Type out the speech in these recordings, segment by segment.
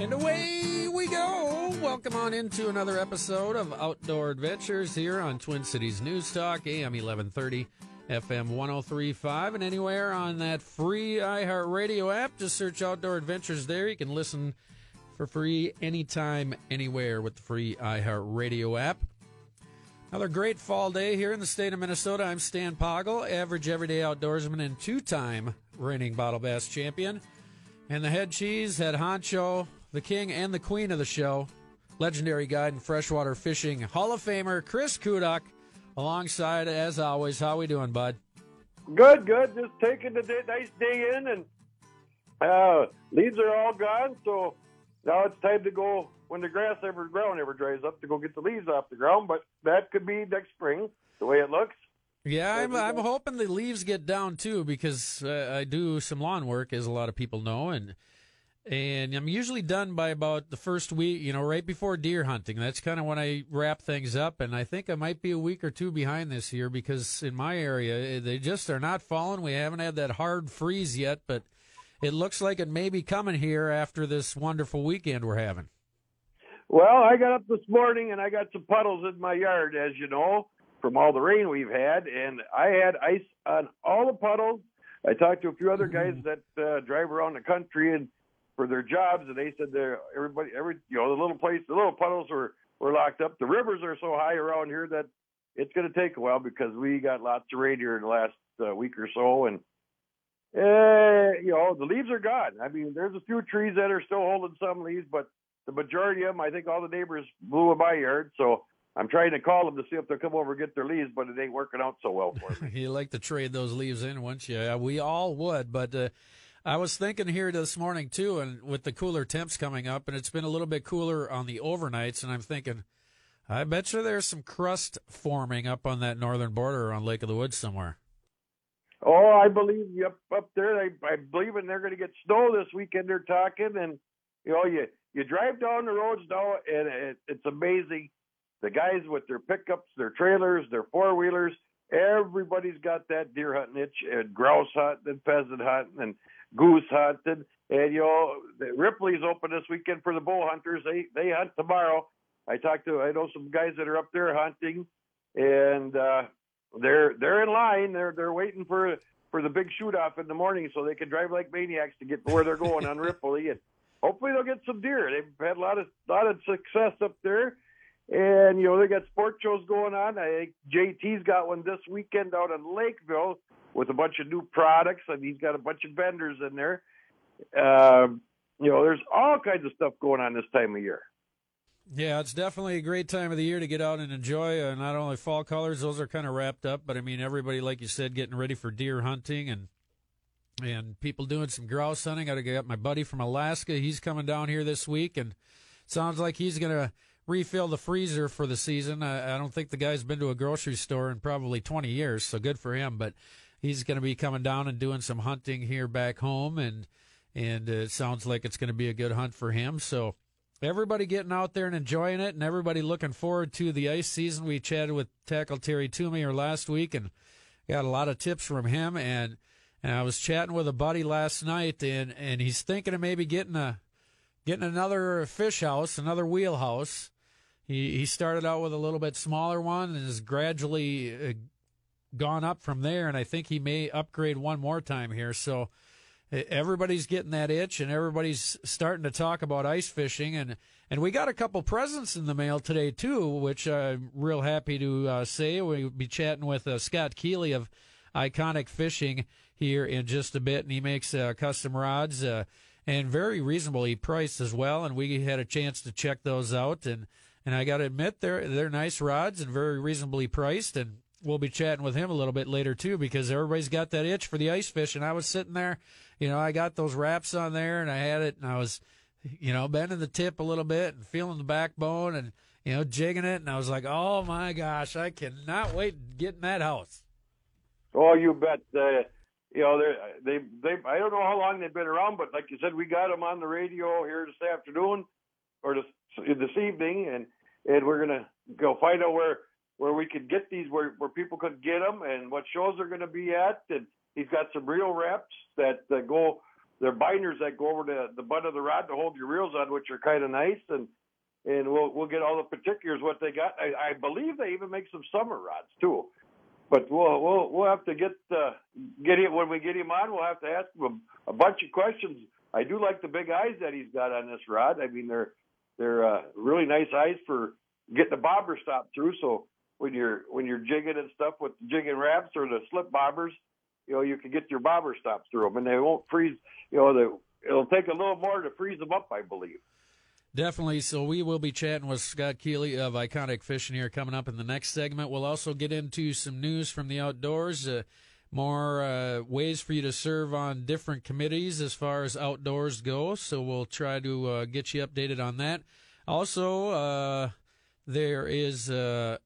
And away we go. Welcome on into another episode of Outdoor Adventures here on Twin Cities News Talk, AM 1130, FM 1035, and anywhere on that free iHeartRadio app. Just search Outdoor Adventures there. You can listen for free anytime, anywhere with the free iHeartRadio app. Another great fall day here in the state of Minnesota. I'm Stan Poggle, average everyday outdoorsman and two time reigning bottle bass champion. And the head cheese, head honcho, the king and the queen of the show, legendary guide and freshwater fishing Hall of Famer Chris Kuduk, alongside as always. How we doing, bud? Good, good. Just taking the day, nice day in, and uh, leaves are all gone. So now it's time to go when the grass ever ground ever dries up to go get the leaves off the ground. But that could be next spring, the way it looks. Yeah, I'm I'm hoping the leaves get down too because uh, I do some lawn work, as a lot of people know, and and I'm usually done by about the first week, you know, right before deer hunting. That's kind of when I wrap things up, and I think I might be a week or two behind this year because in my area eh, they just are not falling. We haven't had that hard freeze yet, but it looks like it may be coming here after this wonderful weekend we're having. Well, I got up this morning and I got some puddles in my yard, as you know, from all the rain we've had, and I had ice on all the puddles. I talked to a few other guys mm-hmm. that uh, drive around the country and for their jobs, and they said they're everybody, every you know, the little place, the little puddles were were locked up. The rivers are so high around here that it's going to take a while because we got lots of rain here in the last uh, week or so, and uh, you know, the leaves are gone. I mean, there's a few trees that are still holding some leaves, but the majority of them, I think, all the neighbors blew in my yard. So I'm trying to call them to see if they'll come over and get their leaves, but it ain't working out so well for me. you like to trade those leaves in, wouldn't you? Yeah, we all would, but. Uh, I was thinking here this morning too, and with the cooler temps coming up, and it's been a little bit cooler on the overnights, and I'm thinking, I bet you there's some crust forming up on that northern border on Lake of the Woods somewhere. Oh, I believe yep up there. I believe and they're going to get snow this weekend. They're talking, and you know you you drive down the roads now, and it, it's amazing. The guys with their pickups, their trailers, their four wheelers, everybody's got that deer hunting itch, and grouse hunting, and pheasant hunting, and goose hunting. And you know, Ripley's open this weekend for the bow hunters. They they hunt tomorrow. I talked to I know some guys that are up there hunting, and uh, they're they're in line. They're they're waiting for for the big shoot off in the morning so they can drive like maniacs to get where they're going on Ripley and hopefully they'll get some deer. They've had a lot of lot of success up there. And you know they got sport shows going on. I think JT's got one this weekend out in Lakeville with a bunch of new products, and he's got a bunch of vendors in there. Um, you know, there's all kinds of stuff going on this time of year. Yeah, it's definitely a great time of the year to get out and enjoy uh, not only fall colors; those are kind of wrapped up, but I mean everybody, like you said, getting ready for deer hunting and and people doing some grouse hunting. I got my buddy from Alaska; he's coming down here this week, and sounds like he's to refill the freezer for the season. I, I don't think the guy's been to a grocery store in probably 20 years, so good for him. But he's going to be coming down and doing some hunting here back home, and and it sounds like it's going to be a good hunt for him. So everybody getting out there and enjoying it, and everybody looking forward to the ice season. We chatted with Tackle Terry Tuma last week, and got a lot of tips from him. And and I was chatting with a buddy last night, and and he's thinking of maybe getting a getting another fish house, another wheelhouse. He he started out with a little bit smaller one and has gradually uh, gone up from there, and I think he may upgrade one more time here. So everybody's getting that itch, and everybody's starting to talk about ice fishing, and and we got a couple presents in the mail today too, which I'm real happy to uh, say. We'll be chatting with uh, Scott Keeley of Eyeconic Fishing here in just a bit, and he makes uh, custom rods uh, and very reasonably priced as well. And we had a chance to check those out, and and I got to admit they're they're nice rods and very reasonably priced, and we'll be chatting with him a little bit later too because everybody's got that itch for the ice fish and I was sitting there, you know, I got those wraps on there and I had it and I was, you know, bending the tip a little bit and feeling the backbone and you know, jigging it and I was like, "Oh my gosh, I cannot wait to get in that house." Oh, you bet. Uh, you know, they they they I don't know how long they've been around, but like you said, we got them on the radio here this afternoon or this this evening and and we're to go find out where where we could get these where where people could get them and what shows they're to be at and he's got some real reps that, that go they're binders that go over the the butt of the rod to hold your reels on, which are kind of nice, and and we'll we'll get all the particulars what they got. I, I believe they even make some summer rods too, but we'll we'll we'll have to get uh, get him when we get him on. We'll have to ask him a, a bunch of questions. I do like the big eyes that he's got on this rod. I mean, they're they're uh, really nice eyes for getting the bobber stop through. So when you're when you're jigging and stuff with the Jigging Raps or the slip bobbers, you know you can get your bobber stops through them, and they won't freeze. You know, the, it'll take a little more to freeze them up, I believe. Definitely. So we will be chatting with Scott Keeley of Eyeconic Fishing here coming up in the next segment. We'll also get into some news from the outdoors, uh, more uh, ways for you to serve on different committees as far as outdoors go. So we'll try to uh, get you updated on that. Also, uh, there is uh,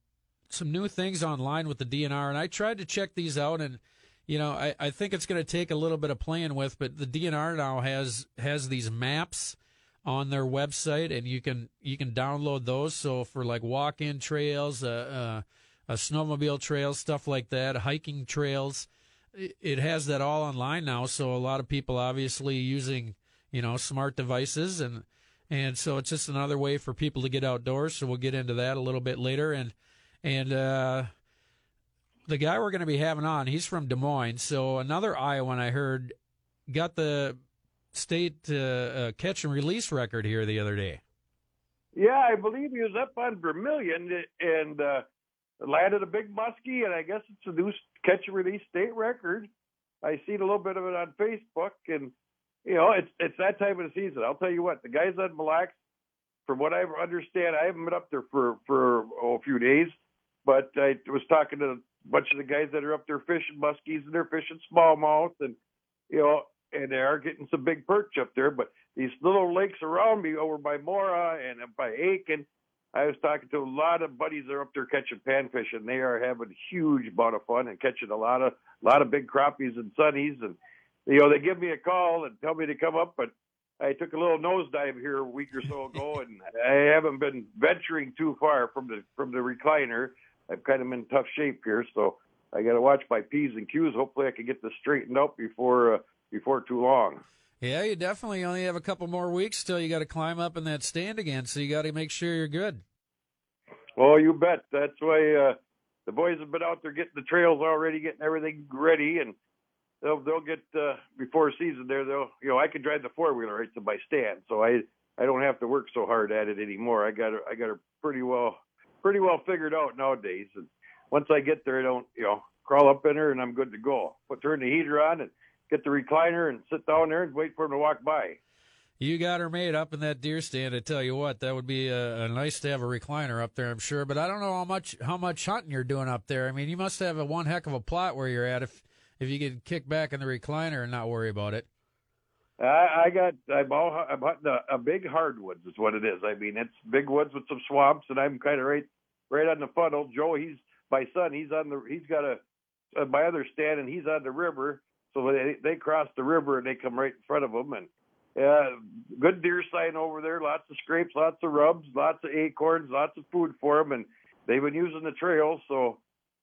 some new things online with the DNR, and I tried to check these out and you know, I, I think it's going to take a little bit of playing with, but the DNR now has has these maps on their website, and you can you can download those. So for like walk-in trails, uh, uh, uh snowmobile trails, stuff like that, hiking trails, it, has that all online now. So a lot of people obviously using you know smart devices, and and so it's just another way for people to get outdoors. So we'll get into that a little bit later, and and uh, the guy we're going to be having on, he's from Des Moines. So another Iowan I heard got the state uh, uh, catch and release record here the other day. Yeah, I believe he was up on Vermilion and uh, landed a big muskie, and I guess it's a new catch and release state record. I seen a little bit of it on Facebook, and you know, it's it's that time of the season. I'll tell you what, the guys on Mille Lacs, from what I understand, I haven't been up there for for oh, a few days, but I was talking to a bunch of the guys that are up there fishing muskies and they're fishing smallmouth and you know and they are getting some big perch up there. But these little lakes around me over by Mora and by Aitkin, I was talking to a lot of buddies that are up there catching panfish, and they are having a huge amount of fun and catching a lot of a lot of big crappies and sunnies. And you know, they give me a call and tell me to come up, but I took a little nosedive here a week or so ago, and I haven't been venturing too far from the from the recliner. I've kind of been in tough shape here, so I got to watch my p's and q's. Hopefully, I can get this straightened out before uh, before too long. Yeah, you definitely only have a couple more weeks till you got to climb up in that stand again, so you got to make sure you're good. Oh, you bet. That's why uh, the boys have been out there getting the trails already, getting everything ready, and they'll they'll get uh, before season there. They'll you know I can drive the four wheeler right to my stand, so I I don't have to work so hard at it anymore. I got I got her pretty well pretty well figured out nowadays. And once I get there, I don't, you know, crawl up in her and I'm good to go. Put turn the heater on and get the recliner and sit down there and wait for him to walk by. You got her made up in that deer stand. I tell you what, that would be a, a, nice to have a recliner up there. I'm sure, but I don't know how much how much hunting you're doing up there. I mean, you must have a one heck of a plot where you're at if if you can kick back in the recliner and not worry about it. I, I got I'm all I'm hunting a, a big hardwoods is what it is. I mean, it's big woods with some swamps, and I'm kind of right right on the funnel. Joe, he's my son. He's on the. He's got a, a my other stand, and he's on the river. So they they cross the river and they come right in front of them, and yeah, good deer sign over there. Lots of scrapes, lots of rubs, lots of acorns, lots of food for them, and they've been using the trails. So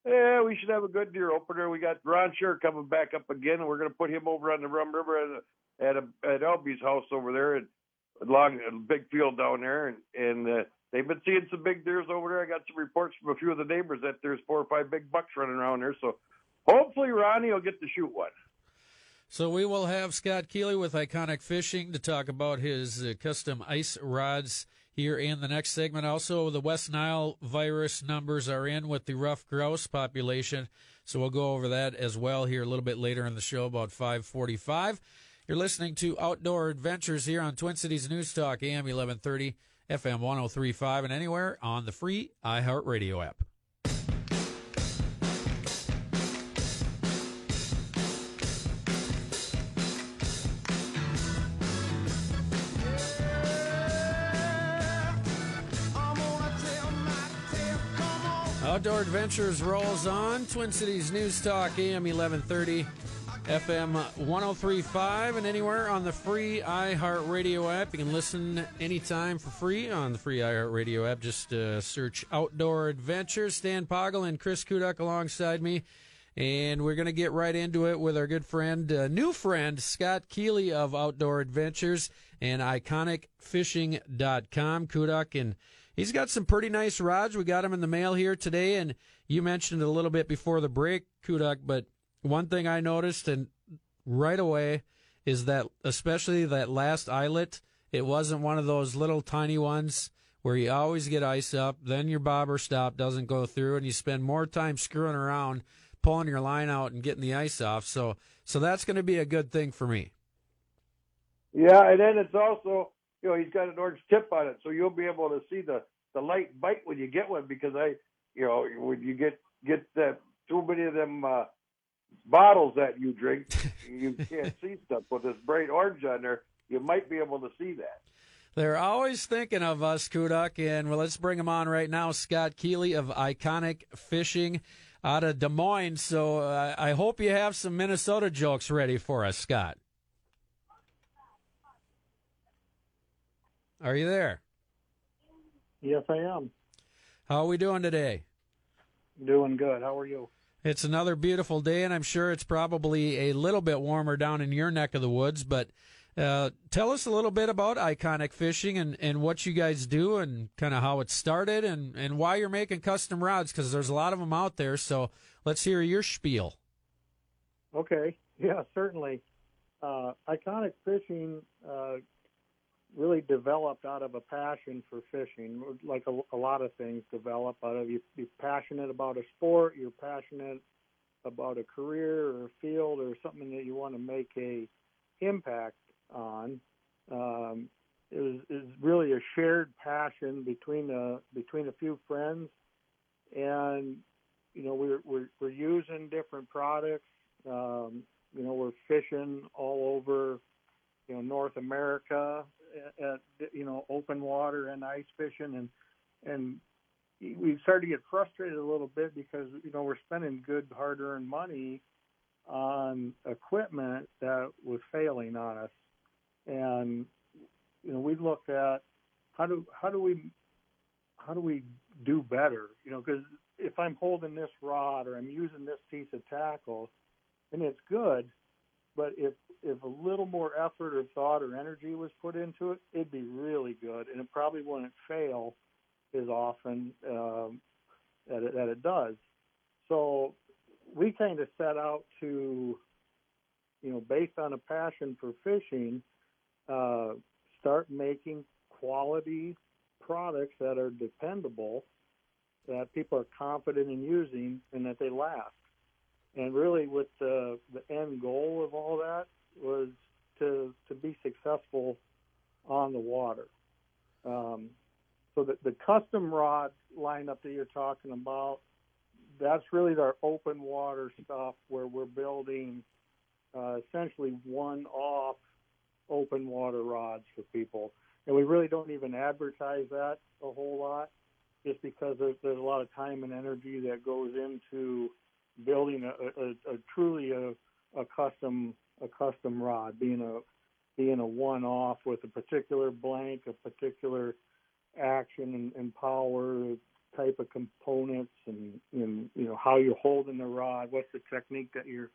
yeah, we should have a good deer opener. We got Ron Sher coming back up again, and we're going to put him over on the Rum River at at, a, at Elby's house over there, and along a big field down there, and and uh, they've been seeing some big deers over there. I got some reports from a few of the neighbors that there's four or five big bucks running around there. So hopefully Ronnie will get to shoot one. So we will have Scott Keeley with Eyeconic Fishing to talk about his uh, custom ice rods here in the next segment. Also, the West Nile virus numbers are in with the ruffed grouse population. So we'll go over that as well here a little bit later in the show, about 545. You're listening to Outdoor Adventures here on Twin Cities News Talk, AM 1130. FM 1035, and anywhere on the free iHeartRadio app. Outdoor Adventures rolls on. Twin Cities News Talk, AM 1130. FM 1035 and anywhere on the free iHeartRadio app. You can listen anytime for free on the free iHeartRadio app. Just uh, search Outdoor Adventures. Stan Poggle and Chris Kuduk alongside me. And we're going to get right into it with our good friend, uh, new friend, Scott Keeley of Outdoor Adventures and EyeconicFishing.com. Kuduk, and he's got some pretty nice rods. We got him in the mail here today, and you mentioned it a little bit before the break, Kuduk, but one thing I noticed, and right away, is that especially that last eyelet, it wasn't one of those little tiny ones where you always get ice up, then your bobber stop doesn't go through, and you spend more time screwing around, pulling your line out and getting the ice off. So, so that's going to be a good thing for me. Yeah, and then it's also, you know, he's got an orange tip on it, so you'll be able to see the the light bite when you get one. Because I, you know, when you get get that too many of them uh, bottles that you drink, you can't see stuff. With this bright orange on there, you might be able to see that. They're always thinking of us, Kuduk, and well, let's bring him on right now. Scott Keeley of Eyeconic Fishing out of Des Moines. So uh, I hope you have some Minnesota jokes ready for us, Scott. Are you there? Yes, I am. How are we doing today? Doing good. How are you? It's another beautiful day, and I'm sure it's probably a little bit warmer down in your neck of the woods. But uh, tell us a little bit about Eyeconic Fishing and, and what you guys do and kind of how it started and, and why you're making custom rods because there's a lot of them out there. So let's hear your spiel. Okay. Yeah, certainly. Uh, Eyeconic Fishing uh, really developed out of a passion for fishing, like a, a lot of things develop out of you. You're passionate about a sport, you're passionate about a career or a field or something that you want to make a impact on. Um, it was, it really a shared passion between a between a few friends, and you know we're we're, we're using different products. Um, you know we're fishing all over you know North America at, at you know open water and ice fishing and and we started to get frustrated a little bit because you know we're spending good hard earned money on equipment that was failing on us. And you know we looked at how do how do we how do we do better? You know because if i'm holding this rod or i'm using this piece of tackle and it's good but if if a little more effort or thought or energy was put into it, it'd be really good, and it probably wouldn't fail as often um, that, it, that it does. So we kind of set out to, you know, based on a passion for fishing, uh, start making quality products that are dependable, that people are confident in using, and that they last. And really, with the the end goal of all that was to to be successful on the water. Um, so the, the custom rod lineup that you're talking about, that's really our open water stuff where we're building uh, essentially one-off open water rods for people, and we really don't even advertise that a whole lot, just because there's, there's a lot of time and energy that goes into building a, a, a truly a, a custom a custom rod, being a being a one-off with a particular blank, a particular action and, and power type of components, and, and you know how you're holding the rod, what's the technique that you're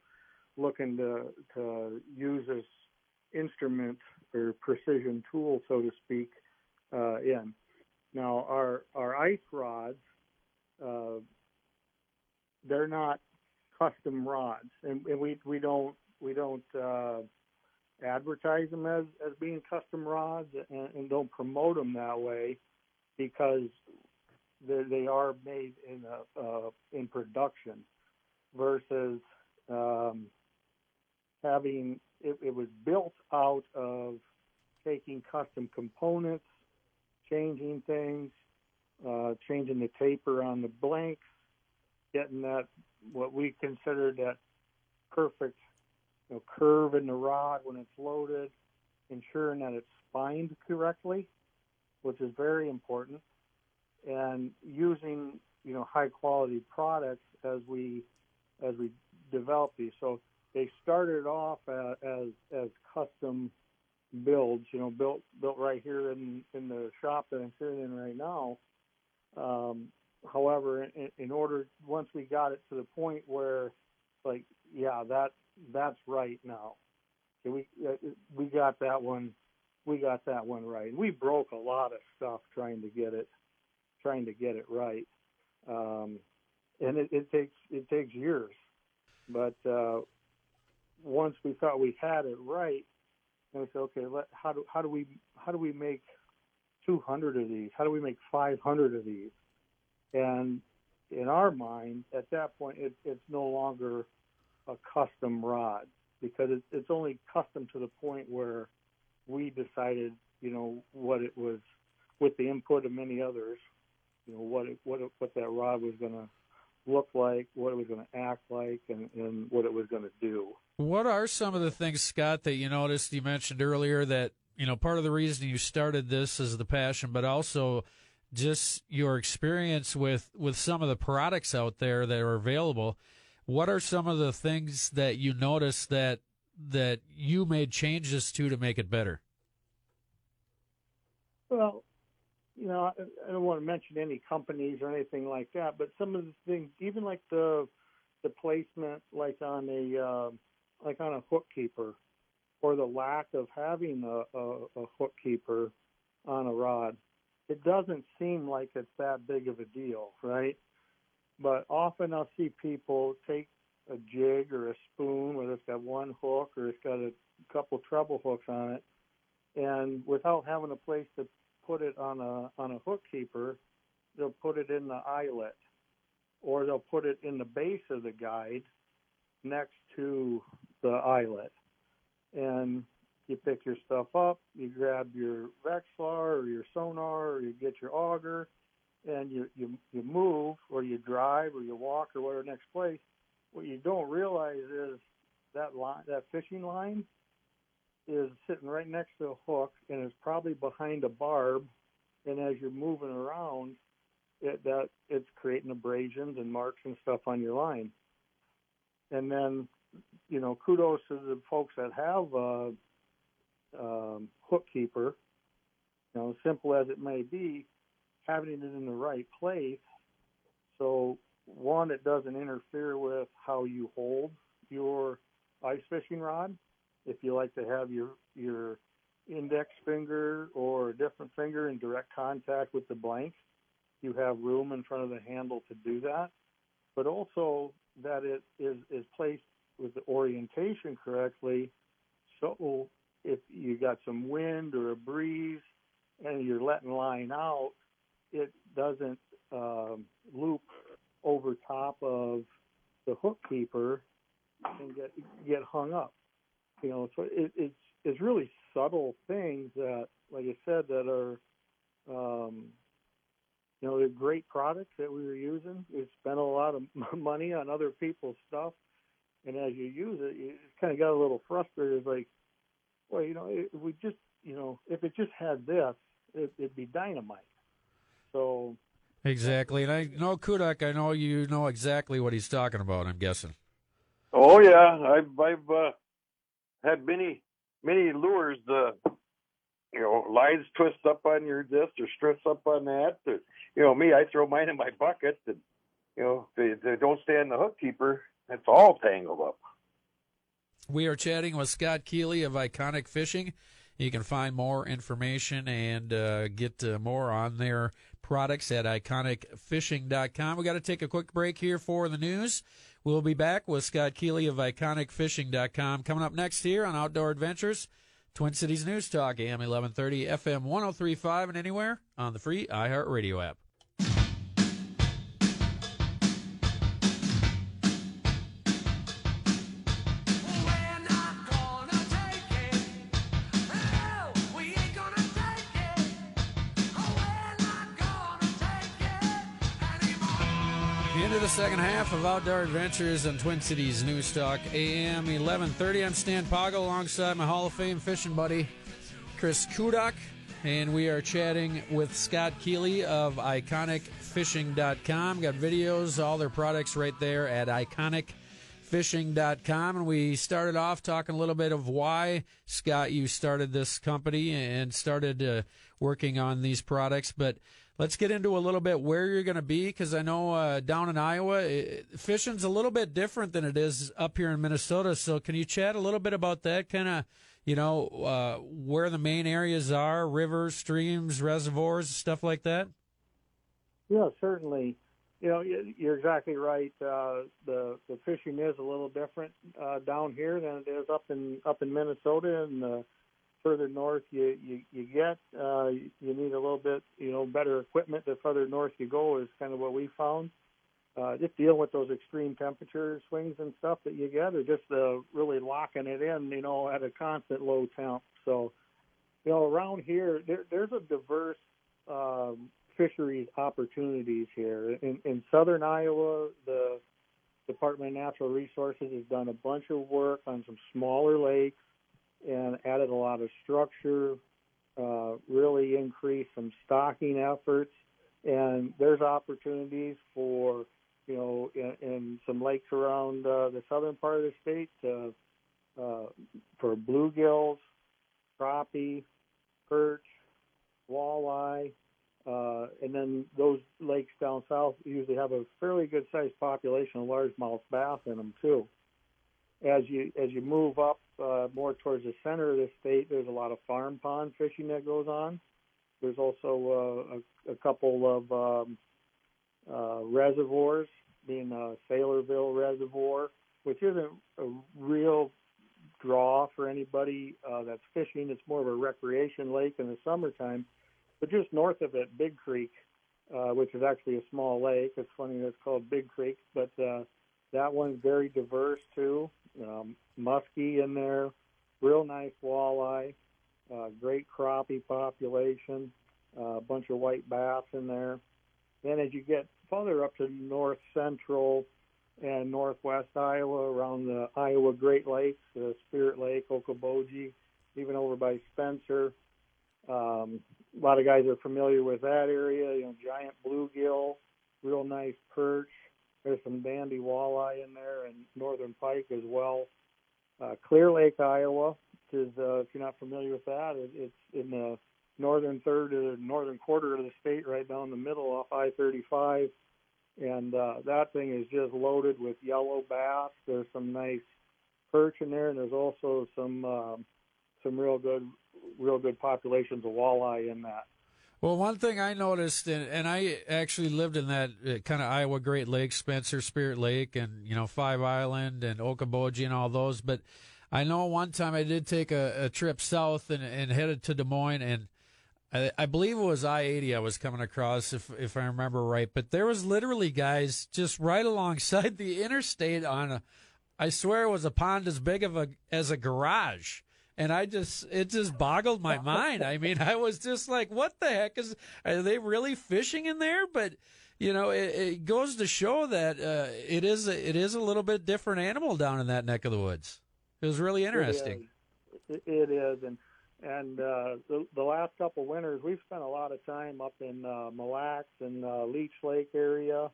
looking to to use as instrument or precision tool, so to speak, uh, in. Now our our ice rods, uh, they're not custom rods, and, and we we don't we don't uh, advertise them as as being custom rods and, and don't promote them that way because they, they are made in a, uh, in production versus um, having it, it was built out of taking custom components, changing things, uh, changing the taper on the blanks, getting that what we consider that perfect you know, curve in the rod when it's loaded, ensuring that it's spined correctly, which is very important, and using you know high quality products as we as we develop these. So they started off as as, as custom builds, you know, built built right here in in the shop that I'm sitting in right now. Um, however, in, in order once we got it to the point where like, yeah, that that's right now. We uh, we got that one, we got that one right. We broke a lot of stuff trying to get it, trying to get it right, um, and it, it takes it takes years. But uh, once we thought we had it right, and we said, okay, let, how do how do we how do we make 200 of these? How do we make 500 of these? And in our mind, at that point, it, it's no longer a custom rod because it, it's only custom to the point where we decided, you know, what it was with the input of many others, you know, what it, what it, what that rod was going to look like, what it was going to act like, and, and what it was going to do. What are some of the things, Scott, that you noticed? You mentioned earlier that you know part of the reason you started this is the passion, but also just your experience with with some of the products out there that are available. What are some of the things that you noticed that that you made changes to to make it better? Well, you know, I, don't want to mention any companies or anything like that, but some of the things, even like the the placement, like on a uh, like on a hook keeper, or the lack of having a, a, a hook keeper on a rod, it doesn't seem like it's that big of a deal, right? But often I'll see people take a jig or a spoon, whether it's got one hook or it's got a couple treble hooks on it, and without having a place to put it on a on a hook keeper, they'll put it in the eyelet, or they'll put it in the base of the guide next to the eyelet. And you pick your stuff up, you grab your Vexilar or your sonar, or you get your auger, and you you you move or you drive or you walk or whatever next place. What you don't realize is that line, that fishing line, is sitting right next to a hook and is probably behind a barb. And as you're moving around, it, that it's creating abrasions and marks and stuff on your line. And then, you know, kudos to the folks that have a, um, hook keeper. You know, simple as it may be, having it in the right place. So one, it doesn't interfere with how you hold your ice fishing rod if you like to have your your index finger or a different finger in direct contact with the blank, you have room in front of the handle to do that. But also that it is, is placed with the orientation correctly. So if you got some wind or a breeze and you're letting line out, it doesn't um, loop over top of the hook keeper and get get hung up. You know, so it, it's it's really subtle things that, like I said, that are, um, you know, they're great products that we were using. We spent a lot of money on other people's stuff, and as you use it, you kind of got a little frustrated. Like, well, you know, if we just, you know, if it just had this, it, it'd be dynamite. So. Exactly, and I know Kuduk. I know you know exactly what he's talking about. I'm guessing. Oh yeah, I've I've uh, had many many lures. The you know lines twist up on your this or strips up on that. Or, you know me, I throw mine in my bucket, and you know they, they don't stay in the hook keeper. It's all tangled up. We are chatting with Scott Keeley of Eyeconic Fishing. You can find more information and uh, get uh, more on their products at eyeconicfishing.com. We got to take a quick break here for the news. We'll be back with Scott Keeley of eyeconicfishing.com coming up next here on Outdoor Adventures, Twin Cities News Talk, AM 1130, FM 1035, and anywhere on the free iHeartRadio app. Second half of Outdoor Adventures on Twin Cities News Talk, AM 1130. I'm Stan Pago alongside my Hall of Fame fishing buddy, Chris Kuduk. And we are chatting with Scott Keeley of EyeconicFishing.com. Got videos, all their products right there at EyeconicFishing.com. And we started off talking a little bit of why, Scott, you started this company and started uh, working on these products. But let's get into a little bit where you're going to be because I know uh, down in Iowa, it, fishing's a little bit different than it is up here in Minnesota. So can you chat a little bit about that kind of? You know uh, where the main areas are, rivers, streams, reservoirs, stuff like that. Yeah, certainly. You know, you're exactly right. Uh, the the fishing is a little different uh, down here than it is up in up in Minnesota, and uh, further north you you, you get, uh, you need a little bit you know better equipment. The further north you go is kind of what we found. Uh, just dealing with those extreme temperature swings and stuff that you get, or just uh, really locking it in, you know, at a constant low temp. So, you know, around here there, there's a diverse um, fisheries opportunities here. In, in southern Iowa, the Department of Natural Resources has done a bunch of work on some smaller lakes and added a lot of structure, uh, really increased some stocking efforts, and there's opportunities for you know in, in some lakes around uh, the southern part of the state to, uh, for bluegills, crappie, perch, walleye, uh, and then those lakes down south usually have a fairly good sized population of largemouth bass in them too. As you as you move up uh, more towards the center of the state, there's a lot of farm pond fishing that goes on. There's also uh, a, a couple of um, uh, reservoirs, being uh, Saylorville Reservoir, which isn't a real draw for anybody uh, that's fishing. It's more of a recreation lake in the summertime but just north of it, Big Creek, uh, which is actually a small lake. It's funny it's called Big Creek, but uh, that one's very diverse too. Um, muskie in there, real nice walleye, uh, great crappie population, uh, a bunch of white bass in there. Then as you get further up to north central and northwest Iowa, around the Iowa Great Lakes, uh, Spirit Lake, Okoboji, even over by Spencer, um, a lot of guys are familiar with that area. You know, giant bluegill, real nice perch. There's some dandy walleye in there, and northern pike as well. Uh, Clear Lake, Iowa, is uh, if you're not familiar with that, it, it's in the northern third or northern quarter of the state, right down the middle off I-35, and uh, that thing is just loaded with yellow bass. There's some nice perch in there, and there's also some um, some real good real good populations of walleye in that. Well, one thing I noticed, and, and I actually lived in that uh, kind of Iowa Great Lakes, Spencer, Spirit Lake, and you know Five Island and Okoboji and all those. But I know one time I did take a, a trip south and, and headed to Des Moines, and I, I believe it was I eighty I was coming across, if if I remember right. But there was literally guys just right alongside the interstate on a, I swear it was a pond as big of a as a garage and I just it just boggled my mind. I mean, I was just like, "What the heck is? Are they really fishing in there?" But you know, it, it goes to show that uh, it is a, it is a little bit different animal down in that neck of the woods. It was really interesting. It is, it is. and and uh, the, the last couple of winters, we've spent a lot of time up in uh, Mille Lacs and uh, Leech Lake area.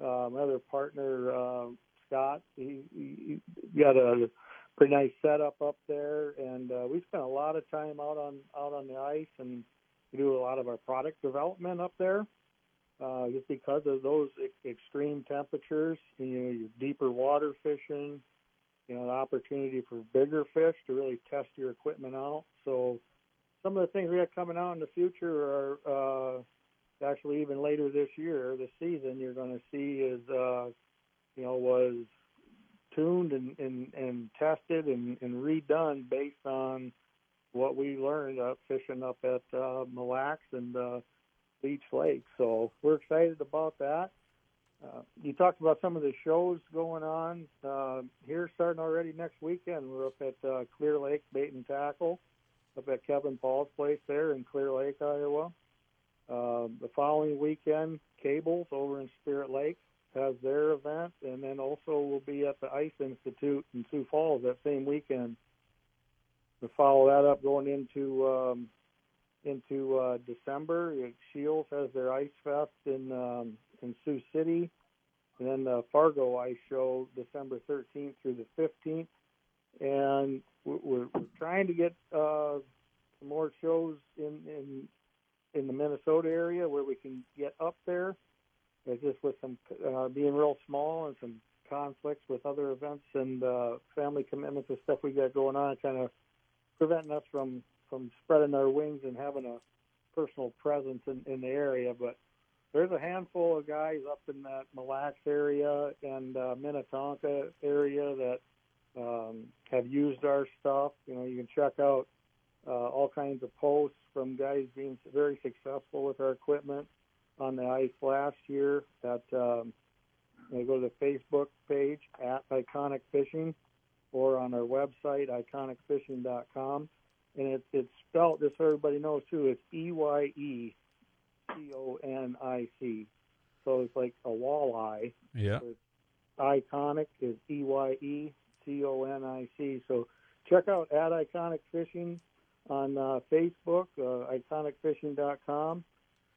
Uh, my other partner, uh, Scott, he, he got a pretty nice setup up there, and uh, we spent a lot of time out on out on the ice, and we do a lot of our product development up there. Uh, just because of those extreme temperatures, you know, your deeper water fishing, you know, an opportunity for bigger fish to really test your equipment out. So, some of the things we got coming out in the future are uh, actually even later this year, this season, you're going to see is, uh, you know, was tuned and, and, and tested and, and redone based on what we learned uh, fishing up at uh, Mille Lacs and uh, Leech Lake. So we're excited about that. Uh, you talked about some of the shows going on uh, here starting already next weekend. We're up at uh, Clear Lake Bait and Tackle up at Kevin Paul's place there in Clear Lake, Iowa. Uh, the following weekend, Cables over in Spirit Lake has their event, and then also we'll be at the Ice Institute in Sioux Falls that same weekend. To follow that up, going into um, into uh, December, Scheels has their Ice Fest in um, in Sioux City, and then the Fargo Ice Show December 13th through the 15th, and we're, we're trying to get uh, more shows in in in the Minnesota area where we can get up there. It's just with some uh, being real small and some conflicts with other events and uh, family commitments and stuff we got going on, kind of preventing us from from spreading our wings and having a personal presence in, in the area. But there's a handful of guys up in that Mille Lacs area and uh, Minnetonka area that um, have used our stuff. You know, you can check out uh, all kinds of posts from guys being very successful with our equipment on the ice last year. That um, they go to the Facebook page at Eyeconic Fishing or on our website eyeconicfishing.com, and it's it's spelled just so everybody knows too. It's E Y E C O N I C, so it's like a walleye. Yeah. Eyeconic is E Y E C O N I C. So check out at Eyeconic Fishing on uh, Facebook, uh, eyeconicfishing.com.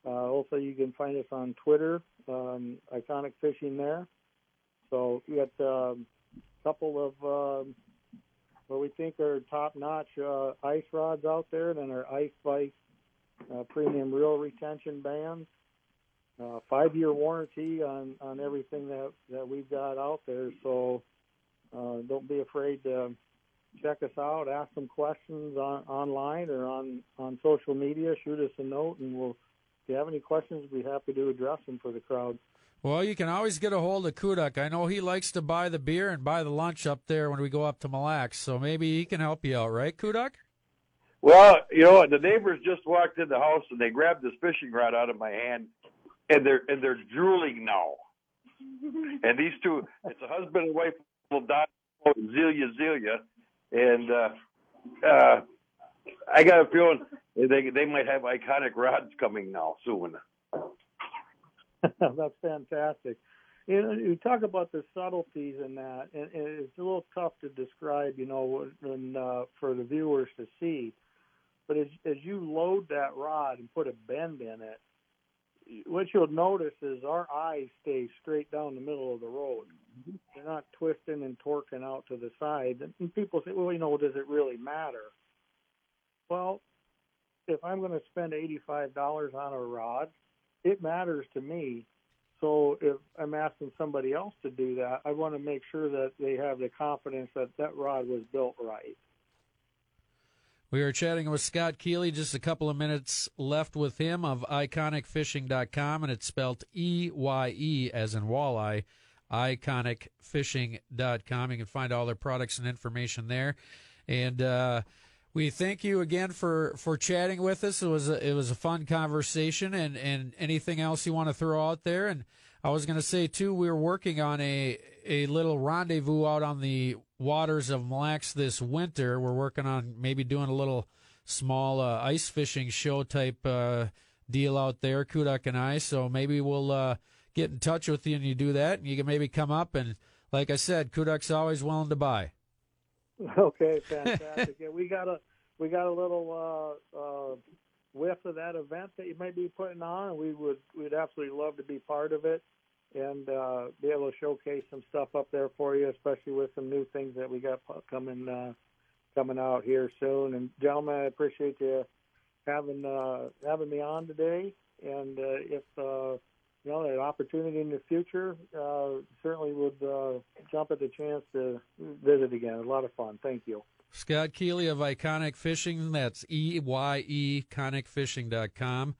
Uh, also, you can find us on Twitter, um, Eyeconic Fishing there. So we got um, a couple of um, what we think are top-notch uh, ice rods out there, then our Ice Vice uh, premium reel retention bands. Uh, five-year warranty on, on everything that, that we've got out there. So uh, don't be afraid to check us out, ask some questions on, online or on, on social media. Shoot us a note, and we'll. If you have any questions, we'd be happy to address them for the crowd. Well, you can always get a hold of Kuduk. I know he likes to buy the beer and buy the lunch up there when we go up to Mille Lacs, so maybe he can help you out, right, Kuduk? Well, you know, the neighbors just walked in the house and they grabbed this fishing rod out of my hand, and they're and they're drooling now. And these two, it's a husband and wife, little dot Zelia Zelia, and uh, uh, I got a feeling they they might have Eyeconic rods coming now soon. That's fantastic. You know, you talk about the subtleties in that, and, and it's a little tough to describe, you know, when, uh, for the viewers to see. But as, as you load that rod and put a bend in it, what you'll notice is our eyes stay straight down the middle of the road. They're not twisting and torquing out to the side. And people say, well, you know, does it really matter? Well, if I'm going to spend $85 on a rod, it matters to me. So if I'm asking somebody else to do that, I want to make sure that they have the confidence that that rod was built right. We are chatting with Scott Keeley. Just a couple of minutes left with him of eyeconicfishing.com, and it's spelled E Y E as in walleye. Eyeconicfishing.com. You can find all their products and information there. And uh, we thank you again for, for chatting with us. It was a, it was a fun conversation, and, and anything else you want to throw out there. And I was going to say too, we were working on a a little rendezvous out on the waters of Mille Lacs this winter. We're working on maybe doing a little small uh, ice fishing show type uh, deal out there, Kuduk and I. So maybe we'll uh, get in touch with you and you do that, and you can maybe come up and, like I said, Kuduk's always willing to buy. Okay, fantastic. yeah, we got a we got a little uh, uh, whiff of that event that you may be putting on, and we would we'd absolutely love to be part of it and uh, be able to showcase some stuff up there for you, especially with some new things that we got coming uh, coming out here soon. And gentlemen, I appreciate you having uh, having me on today. And uh, if uh, you know an opportunity in the future, uh, certainly would uh, jump at the chance to visit again. A lot of fun. Thank you. Scott Keeley of Eyeconic Fishing. That's E Y E conicfishing.com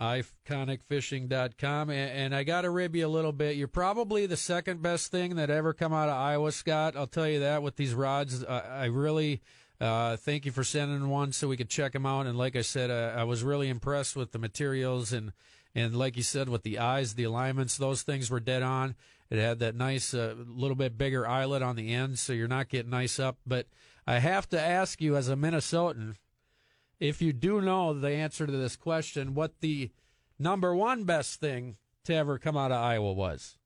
eyeconicfishing.com. And, and I got to rib you a little bit. You're probably the second best thing that ever come out of Iowa, Scott. I'll tell you that with these rods. I, I really uh, thank you for sending one so we could check them out. And like I said, uh, I was really impressed with the materials and and like you said, with the eyes, the alignments, those things were dead on. It had that nice, uh, little bit bigger eyelet on the end, so you're not getting ice up. But I have to ask you, as a Minnesotan, if you do know the answer to this question, what the number one best thing to ever come out of Iowa was.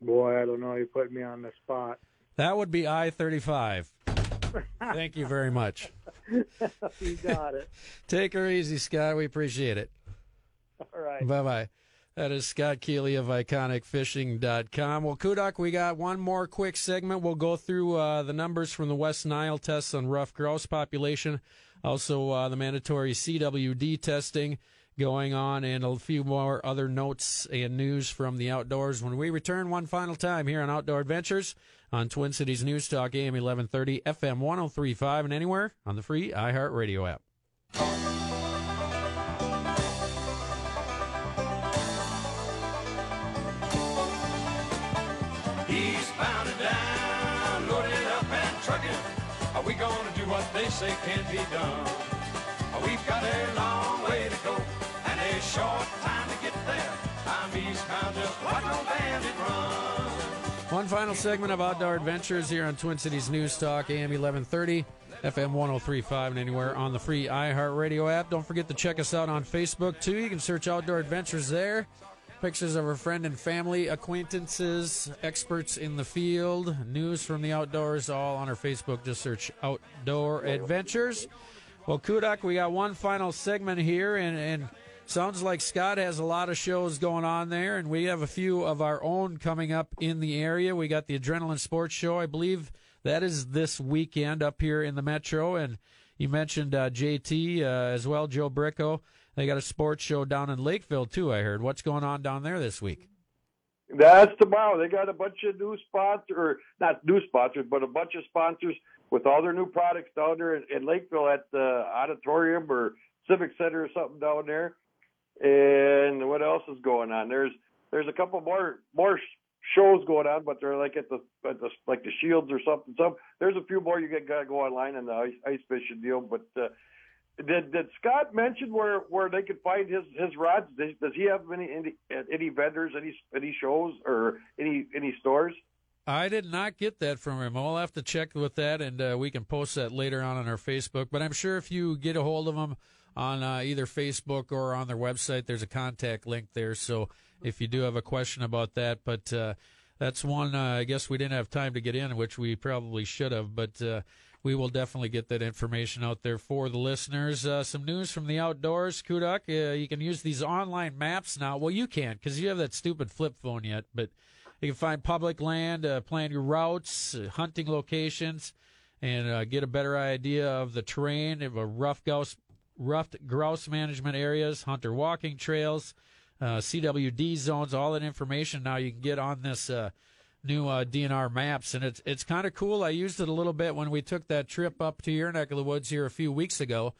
Boy, I don't know. You put me on the spot. That would be I 35. Thank you very much. you got it. Take her easy, Scott. We appreciate it. All right. Bye bye. That is Scott Keeley of EyeconicFishing.com. Well, Kuduk, we got one more quick segment. We'll go through uh, the numbers from the West Nile tests on ruffed grouse population. Also, uh, the mandatory CWD testing going on, and a few more other notes and news from the outdoors when we return one final time here on Outdoor Adventures on Twin Cities News Talk AM 1130, FM 1035, and anywhere on the free iHeartRadio app. Are we gonna do what they say can be done? We've got a long way to go and a short time to get there. I'm eastbound, just watch no bandit run. One final segment of Outdoor Adventures here on Twin Cities News Talk, AM 1130, FM 1035, and anywhere on the free iHeartRadio app. Don't forget to check us out on Facebook, too. You can search Outdoor Adventures there. Pictures of her friend and family, acquaintances, experts in the field, news from the outdoors, all on her Facebook. Just search Outdoor Adventures. Well, Kuduk, we got one final segment here, and, and sounds like Scott has a lot of shows going on there, and we have a few of our own coming up in the area. We got the Adrenaline Sports Show, I believe that is this weekend up here in the Metro, and you mentioned uh, JT uh, as well, Joe Bricko. They got a sports show down in Lakeville too. I heard. What's going on down there this week? That's tomorrow. They got a bunch of new sponsors, or not new sponsors, but a bunch of sponsors with all their new products down there in, in Lakeville at the auditorium or Civic Center or something down there. And what else is going on? There's there's a couple more more shows going on, but they're like at the at the like the Scheels or something. So there's a few more you get gotta go online and the ice, ice fishing deal. But uh, did did Scott mention where where they could find his his rods? Does, does he have any, any any vendors, any any shows or any any stores? I did not get that from him. I'll have to check with that, and uh, we can post that later on on our Facebook. But I'm sure if you get a hold of them on uh, either Facebook or on their website, there's a contact link there. So if you do have a question about that, but uh, that's one uh, I guess we didn't have time to get in, which we probably should have. But uh, we will definitely get that information out there for the listeners. Uh, some news from the outdoors, Kuduk. Uh, you can use these online maps now. Well, you can't because you have that stupid flip phone yet, but you can find public land, uh, plan your routes, uh, hunting locations, and uh, get a better idea of the terrain of a ruffed grouse, ruffed grouse management areas, hunter walking trails, uh, CWD zones. All that information now you can get on this new uh, DNR maps, and it's it's kind of cool. I used it a little bit when we took that trip up to your neck of the woods here a few weeks ago,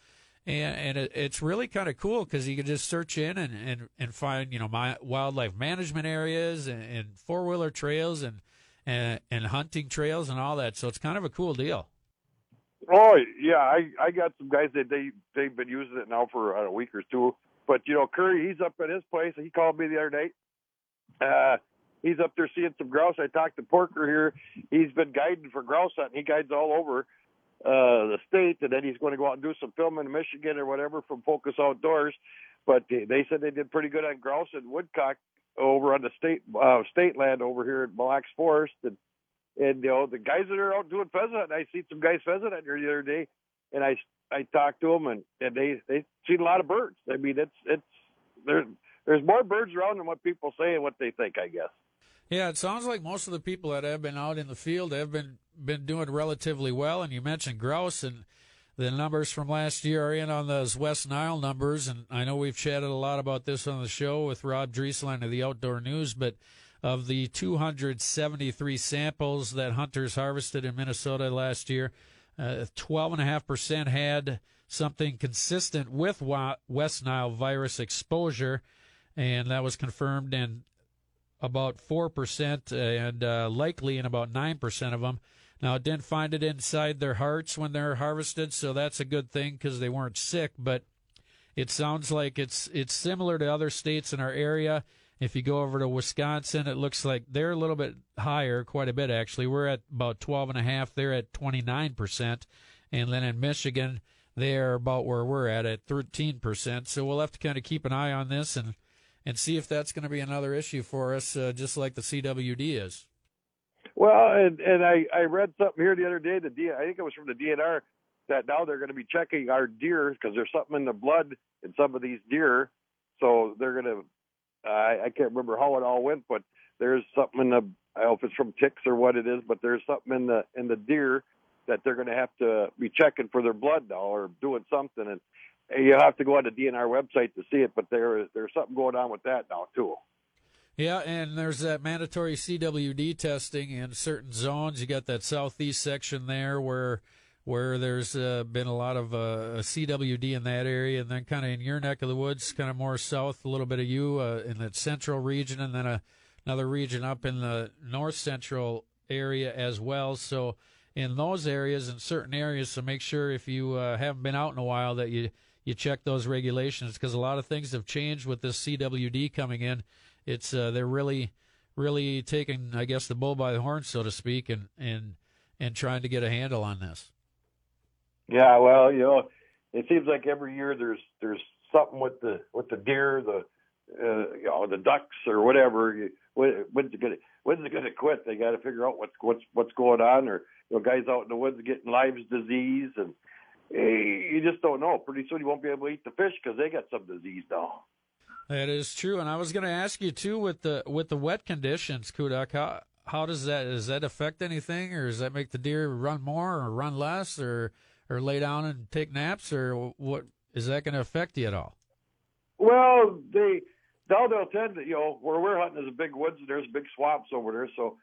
and and it, it's really kind of cool because you can just search in and, and, and find you know my wildlife management areas and, and four wheeler trails and, and and hunting trails and all that. So it's kind of a cool deal. Oh yeah, I I got some guys that they they've been using it now for uh, a week or two. But you know, Curry, he's up at his place. He called me the other night. Uh, he's up there seeing some grouse. I talked to Porker here. He's been guiding for grouse hunting. He guides all over uh, the state, and then he's going to go out and do some filming in Michigan or whatever from Focus Outdoors. But they said they did pretty good on grouse and woodcock over on the state uh, state land over here at Lacs Forest, and and you know the guys that are out doing pheasant. I see some guys pheasant hunting here the other day, and I I talked to them, and and they they seen a lot of birds. I mean, it's it's there's there's more birds around than what people say and what they think. I guess. Yeah, it sounds like most of the people that have been out in the field have been been doing relatively well. And you mentioned grouse, and the numbers from last year are in on those West Nile numbers. And I know we've chatted a lot about this on the show with Rob Drieslein of the Outdoor News, but of the 273 samples that hunters harvested in Minnesota last year, uh, 12.5% had something consistent with West Nile virus exposure, and that was confirmed in about 4% and uh, likely in about 9% of them. Now, it didn't find it inside their hearts when they're harvested, so that's a good thing because they weren't sick. But it sounds like it's it's similar to other states in our area. If you go over to Wisconsin, it looks like they're a little bit higher, quite a bit actually. We're at about 12 and a half. They're at 29 percent, and then in Michigan, they're about where we're at at 13 percent. So we'll have to kind of keep an eye on this and and see if that's going to be another issue for us, uh, just like the CWD is. Well, and and I I read something here the other day. The D, I think it was from the DNR that now they're going to be checking our deer because there's something in the blood in some of these deer. So they're going to. I I can't remember how it all went, but there's something in the. I don't know if it's from ticks or what it is, but there's something in the in the deer that they're going to have to be checking for their blood now or doing something, and you have to go on the DNR website to see it. But there there's something going on with that now too. Yeah, and there's that mandatory CWD testing in certain zones. You got that southeast section there where where there's uh, been a lot of uh, CWD in that area, and then kind of in your neck of the woods, kind of more south, a little bit of you uh, in that central region, and then a, another region up in the north central area as well. So in those areas, in certain areas, so make sure if you uh, haven't been out in a while that you you check those regulations because a lot of things have changed with this CWD coming in. It's uh, they're really really taking, I guess, the bull by the horn, so to speak, and and and trying to get a handle on this. Yeah, well, you know, it seems like every year there's there's something with the with the deer, the uh, you know, the ducks or whatever. When, when's it gonna when's it gonna quit? They got to figure out what's what's what's going on, or you know, guys out in the woods getting Lyme's disease, and you just don't know. Pretty soon you won't be able to eat the fish because they got some disease now. That is true, and I was going to ask you too with the with the wet conditions, Kuduk. How how does that does that affect anything, or does that make the deer run more or run less, or or lay down and take naps, or what is that going to affect you at all? Well, they now they'll tend to, you know, where we're hunting is a big woods and there's big swamps over there, so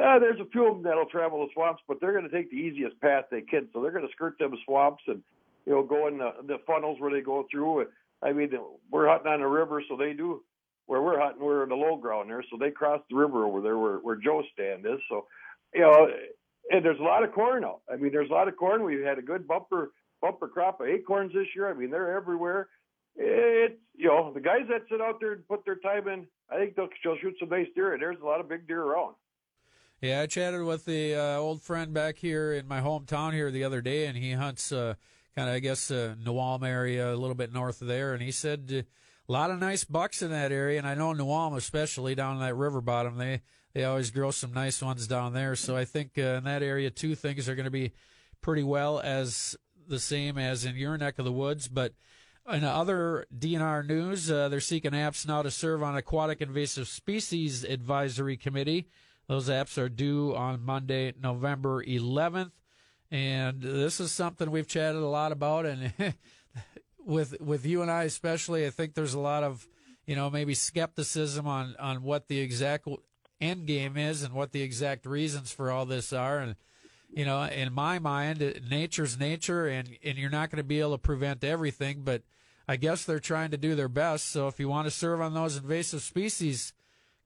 uh, there's a few of them that'll travel the swamps, but they're going to take the easiest path they can, so they're going to skirt them swamps and you know go in the, the funnels where they go through. I mean, we're hunting on the river, so they do. Where we're hunting, we're in the low ground there, so they cross the river over there where where Joe's stand is. So, you know, and there's a lot of corn out. I mean, there's a lot of corn. We've had a good bumper bumper crop of acorns this year. I mean, they're everywhere. It's you know the guys that sit out there and put their time in. I think they'll, they'll shoot some nice deer, and there's a lot of big deer around. Yeah, I chatted with the uh, old friend back here in my hometown here the other day, and he hunts uh, kind of I guess uh, New Ulm area, a little bit north of there, and he said uh, a lot of nice bucks in that area, and I know New Ulm especially down in that river bottom. They they always grow some nice ones down there. So I think uh, in that area too, things are going to be pretty well as the same as in your neck of the woods. But in other DNR news, uh, they're seeking apps now to serve on Aquatic Invasive Species Advisory Committee. Those apps are due on Monday, November 11th. And this is something we've chatted a lot about. And with with you and I especially, I think there's a lot of, you know, maybe skepticism on, on what the exact end game is and what the exact reasons for all this are. And, you know, in my mind, nature's nature, and, and you're not going to be able to prevent everything, but I guess they're trying to do their best. So if you want to serve on those invasive species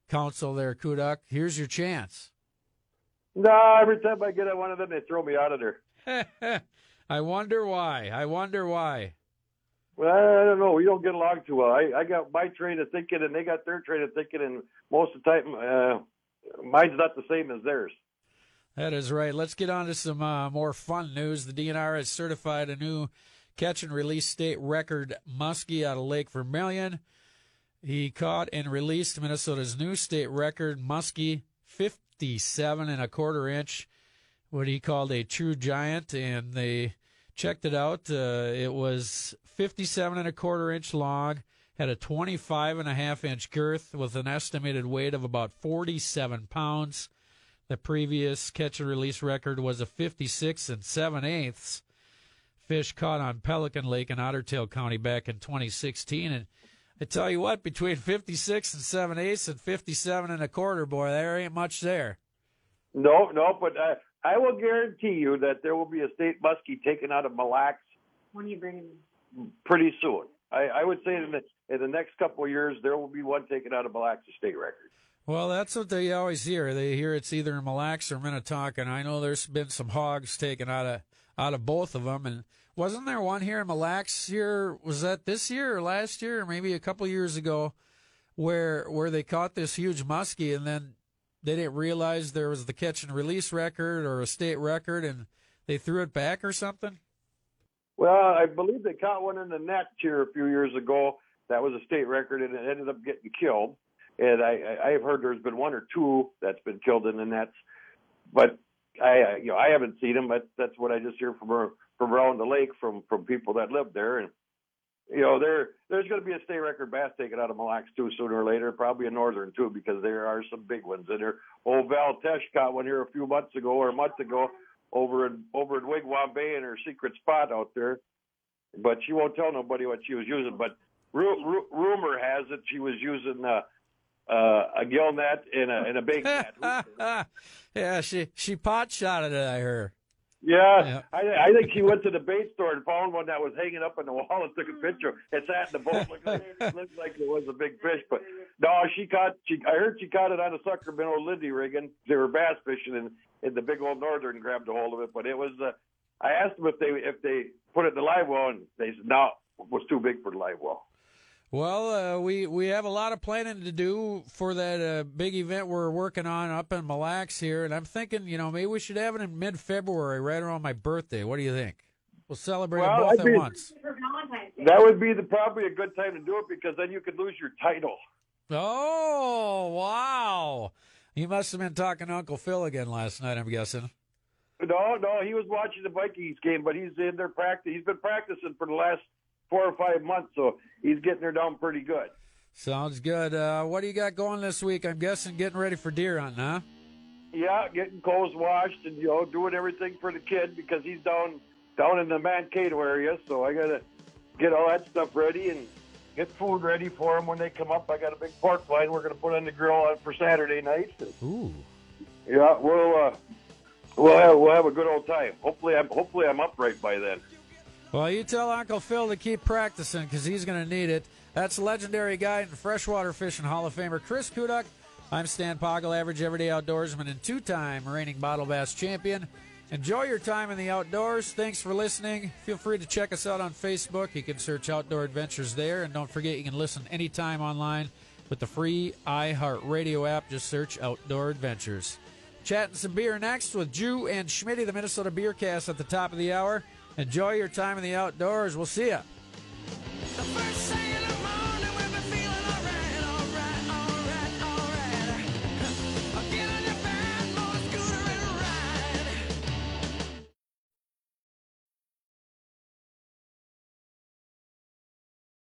council there, Kuduk, here's your chance. No, every time I get at one of them, they throw me out of there. I wonder why. I wonder why. Well, I don't know. We don't get along too well. I, I got my train of thinking, and they got their train of thinking, and most of the time, uh, mine's not the same as theirs. That is right. Let's get on to some uh, more fun news. The DNR has certified a new catch and release state record muskie out of Lake Vermilion. He caught and released Minnesota's new state record muskie, 57 and a quarter inch, what he called a true giant, and they checked it out. Uh, it was 57 and a quarter inch long, had a 25 and a half inch girth with an estimated weight of about 47 pounds. The previous catch and release record was a 56 and 7 eighths fish caught on Pelican Lake in Ottertail County back in 2016. And I tell you what, between 56 and 7 eighths and 57 and a quarter, boy, there ain't much there. No, no, but uh, I will guarantee you that there will be a state muskie taken out of Mille Lacs. When you bring Pretty soon. I, I would say in the, in the next couple of years, there will be one taken out of Mille Lacs state record. Well, that's what they always hear. They hear it's either in Mille Lacs or Minnetonka, and I know there's been some hogs taken out of out of both of them. And wasn't there one here in Mille Lacs here? Was that this year or last year, or maybe a couple years ago, where where they caught this huge muskie and then they didn't realize there was the catch and release record or a state record, and they threw it back or something? Well, I believe they caught one in the net here a few years ago. That was a state record, and it ended up getting killed and I, I have heard there's been one or two that's been killed in the nets, but I, you know, I haven't seen them. But that's what I just hear from from around the lake from from people that live there, and you know, there there's going to be a state record bass taken out of Mille Lacs too sooner or later, probably a northern too, because there are some big ones in there. Old Val Tesh caught one here a few months ago or a month ago over in over in Wigwam Bay in her secret spot out there. But she won't tell nobody what she was using. But ru- ru- rumor has it she was using uh, uh, a gill net and a, and a big net. yeah, she she pot shotted it. I heard. Yeah, Yeah. I, I think she went to the bait store and found one that was hanging up on the wall and took a picture. It sat in the boat. Looked like, it looked like it was a big fish, but no, she caught. She I heard she caught it on a sucker minnow Lindy rigging. They were bass fishing, and, and the big old northern grabbed a hold of it. But it was. Uh, I asked them if they if they put it in the live well, and they said no, it was too big for the live well. Well, uh, we we have a lot of planning to do for that uh, big event we're working on up in Mille Lacs here, and I'm thinking, you know, maybe we should have it in mid-February, right around my birthday. What do you think? We'll celebrate Well, both I'd at be- once. That would be the probably a good time to do it because then you could lose your title. Oh, wow! You must have been talking to Uncle Phil again last night. I'm guessing. No, no, he was watching the Vikings game, but he's in there practice. He's been practicing for the last four or five months, so he's getting her down pretty good. Sounds good. Uh, what do you got going this week? I'm guessing getting ready for deer hunting, huh? Yeah, getting clothes washed and you know doing everything for the kid because he's down down in the Mankato area. So I gotta get all that stuff ready and get food ready for him when they come up. I got a big pork line we're gonna put on the grill on for Saturday night. Ooh. Yeah, we'll uh, we'll have, we'll have a good old time. Hopefully, I'm hopefully I'm upright by then. Well, you tell Uncle Phil to keep practicing because he's going to need it. That's legendary guide and freshwater fishing Hall of Famer Chris Kuduk. I'm Stan Poggle, average everyday outdoorsman and two-time reigning bottle bass champion. Enjoy your time in the outdoors. Thanks for listening. Feel free to check us out on Facebook. You can search Outdoor Adventures there, and don't forget you can listen anytime online with the free iHeartRadio app. Just search Outdoor Adventures. Chatting some beer next with Jew and Schmitty, the Minnesota Beer Cast at the top of the hour. Enjoy your time in the outdoors. We'll see you.